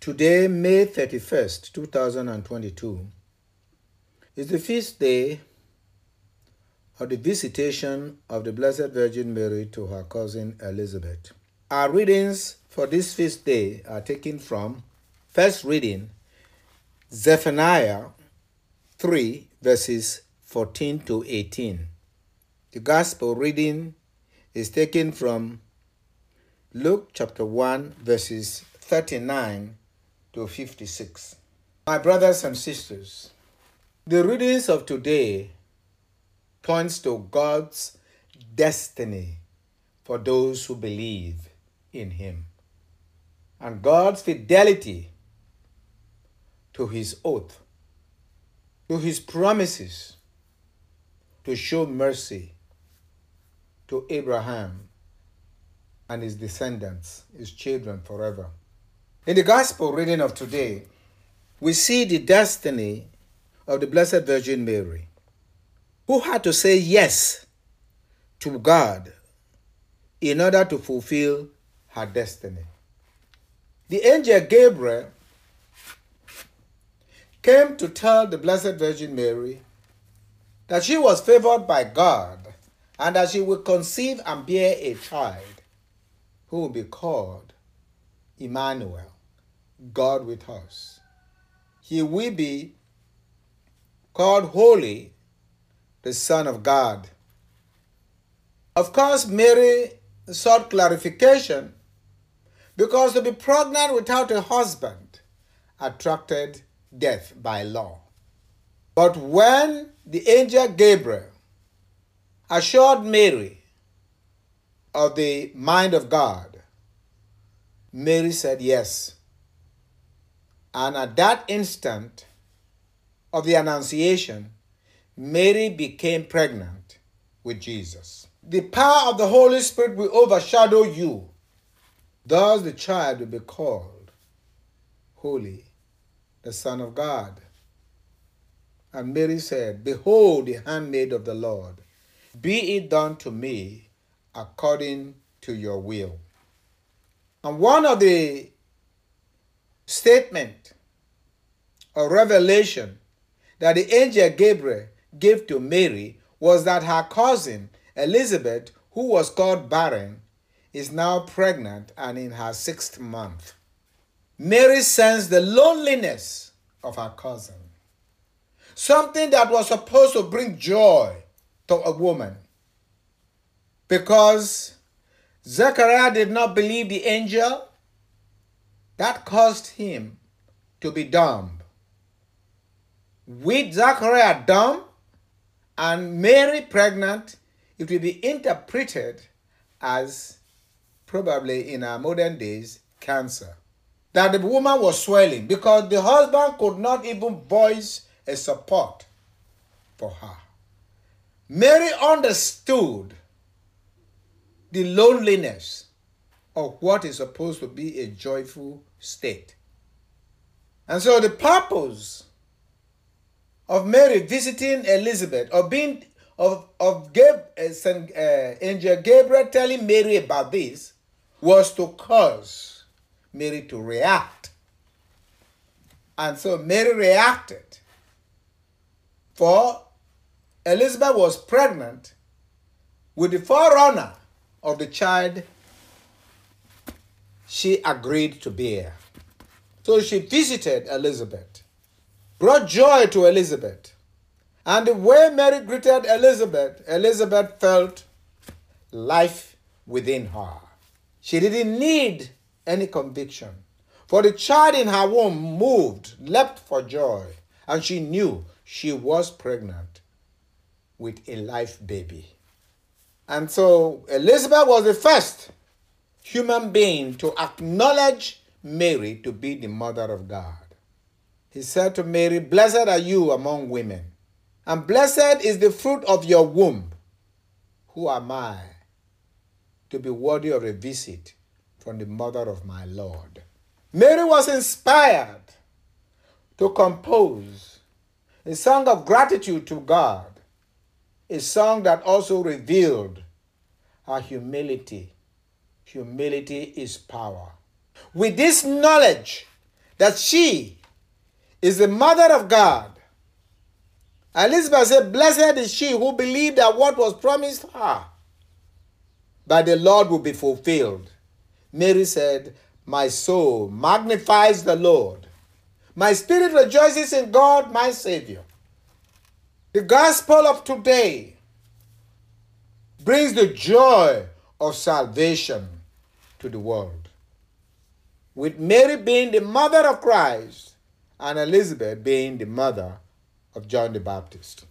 Today, May 31st, 2022, is the feast day of the visitation of the Blessed Virgin Mary to her cousin Elizabeth. Our readings for this feast day are taken from first reading Zephaniah 3 verses 14 to 18. The gospel reading is taken from Luke chapter 1 verses 39 to 56. My brothers and sisters, the readings of today points to God's destiny for those who believe in him and God's fidelity to his oath, to his promises to show mercy to Abraham and his descendants, his children forever. In the gospel reading of today, we see the destiny of the Blessed Virgin Mary, who had to say yes to God in order to fulfill her destiny. The angel Gabriel came to tell the Blessed Virgin Mary that she was favored by God and that she would conceive and bear a child who will be called Emmanuel, God with us. He will be called Holy, the Son of God. Of course, Mary sought clarification because to be pregnant without a husband attracted death by law. But when the angel Gabriel assured Mary of the mind of God, Mary said yes. And at that instant of the Annunciation, Mary became pregnant with Jesus. The power of the Holy Spirit will overshadow you. Thus, the child will be called Holy, the Son of God. And Mary said, Behold, the handmaid of the Lord, be it done to me according to your will. And one of the statement or revelation that the angel Gabriel gave to Mary was that her cousin Elizabeth, who was called barren, is now pregnant and in her sixth month. Mary sensed the loneliness of her cousin, something that was supposed to bring joy to a woman. Because Zechariah did not believe the angel, that caused him to be dumb. With Zachariah dumb and Mary pregnant, it will be interpreted as probably in our modern days cancer. That the woman was swelling because the husband could not even voice a support for her. Mary understood the loneliness of what is supposed to be a joyful state. And so the purpose of Mary visiting Elizabeth, or being of of Gab, uh, Saint, uh, Angel Gabriel telling Mary about this, was to cause Mary to react. And so Mary reacted. For Elizabeth was pregnant with the forerunner of the child she agreed to bear. So she visited Elizabeth, brought joy to Elizabeth. And the way Mary greeted Elizabeth, Elizabeth felt life within her. She didn't need any conviction. For the child in her womb moved, leapt for joy, and she knew she was pregnant with a life baby. And so Elizabeth was the first human being to acknowledge Mary to be the mother of God. He said to Mary, Blessed are you among women, and blessed is the fruit of your womb. Who am I to be worthy of a visit from the mother of my Lord? Mary was inspired to compose a song of gratitude to God a song that also revealed her humility. Humility is power. With this knowledge that she is the mother of God. Elizabeth said, Blessed is she who believed that what was promised her by the Lord will be fulfilled. Mary said, My soul magnifies the Lord. My spirit rejoices in God, my Savior. The gospel of today brings the joy of salvation to the world. With Mary being the mother of Christ and Elizabeth being the mother of John the Baptist.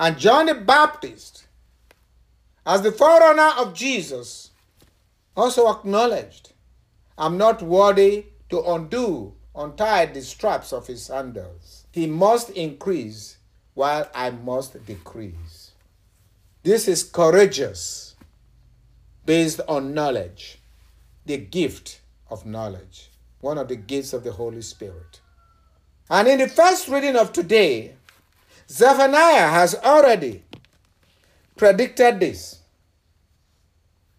And John the Baptist, as the forerunner of Jesus, also acknowledged, I'm not worthy to undo, untie the straps of his sandals. He must increase while I must decrease. This is courageous, based on knowledge, the gift of knowledge, one of the gifts of the Holy Spirit. And in the first reading of today, Zephaniah has already predicted this.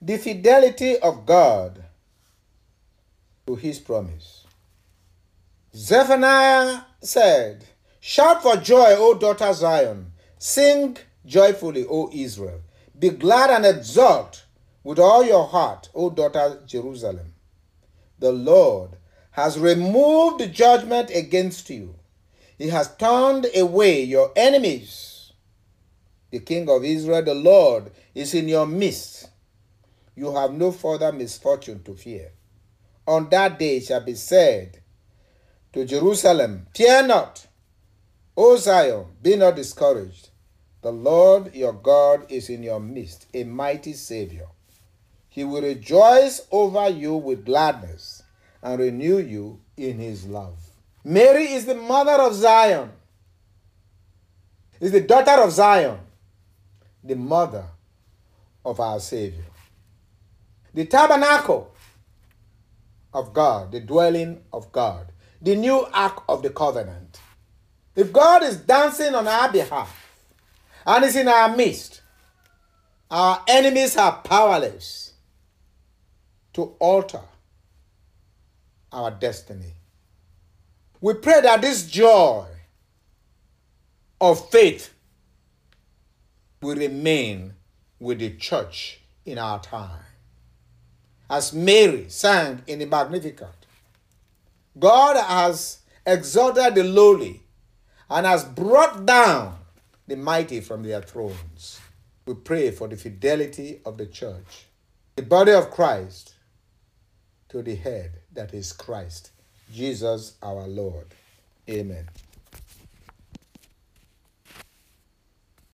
The fidelity of God to his promise. Zephaniah said, Shout for joy, O daughter Zion. Sing joyfully, O Israel. Be glad and exult with all your heart, O daughter Jerusalem. The Lord has removed judgment against you. He has turned away your enemies. The King of Israel, the Lord, is in your midst. You have no further misfortune to fear. On that day shall be said to Jerusalem, Fear not, O Zion, be not discouraged. The Lord your God is in your midst, a mighty Savior. He will rejoice over you with gladness and renew you in his love. Mary is the mother of Zion, is the daughter of Zion, the mother of our Savior. The tabernacle of God, the dwelling of God, the new ark of the covenant. If God is dancing on our behalf and is in our midst, our enemies are powerless to alter our destiny. We pray that this joy of faith will remain with the church in our time. As Mary sang in the Magnificat, God has exalted the lowly and has brought down the mighty from their thrones. We pray for the fidelity of the church, the body of Christ, to the head that is Christ, Jesus our Lord. Amen.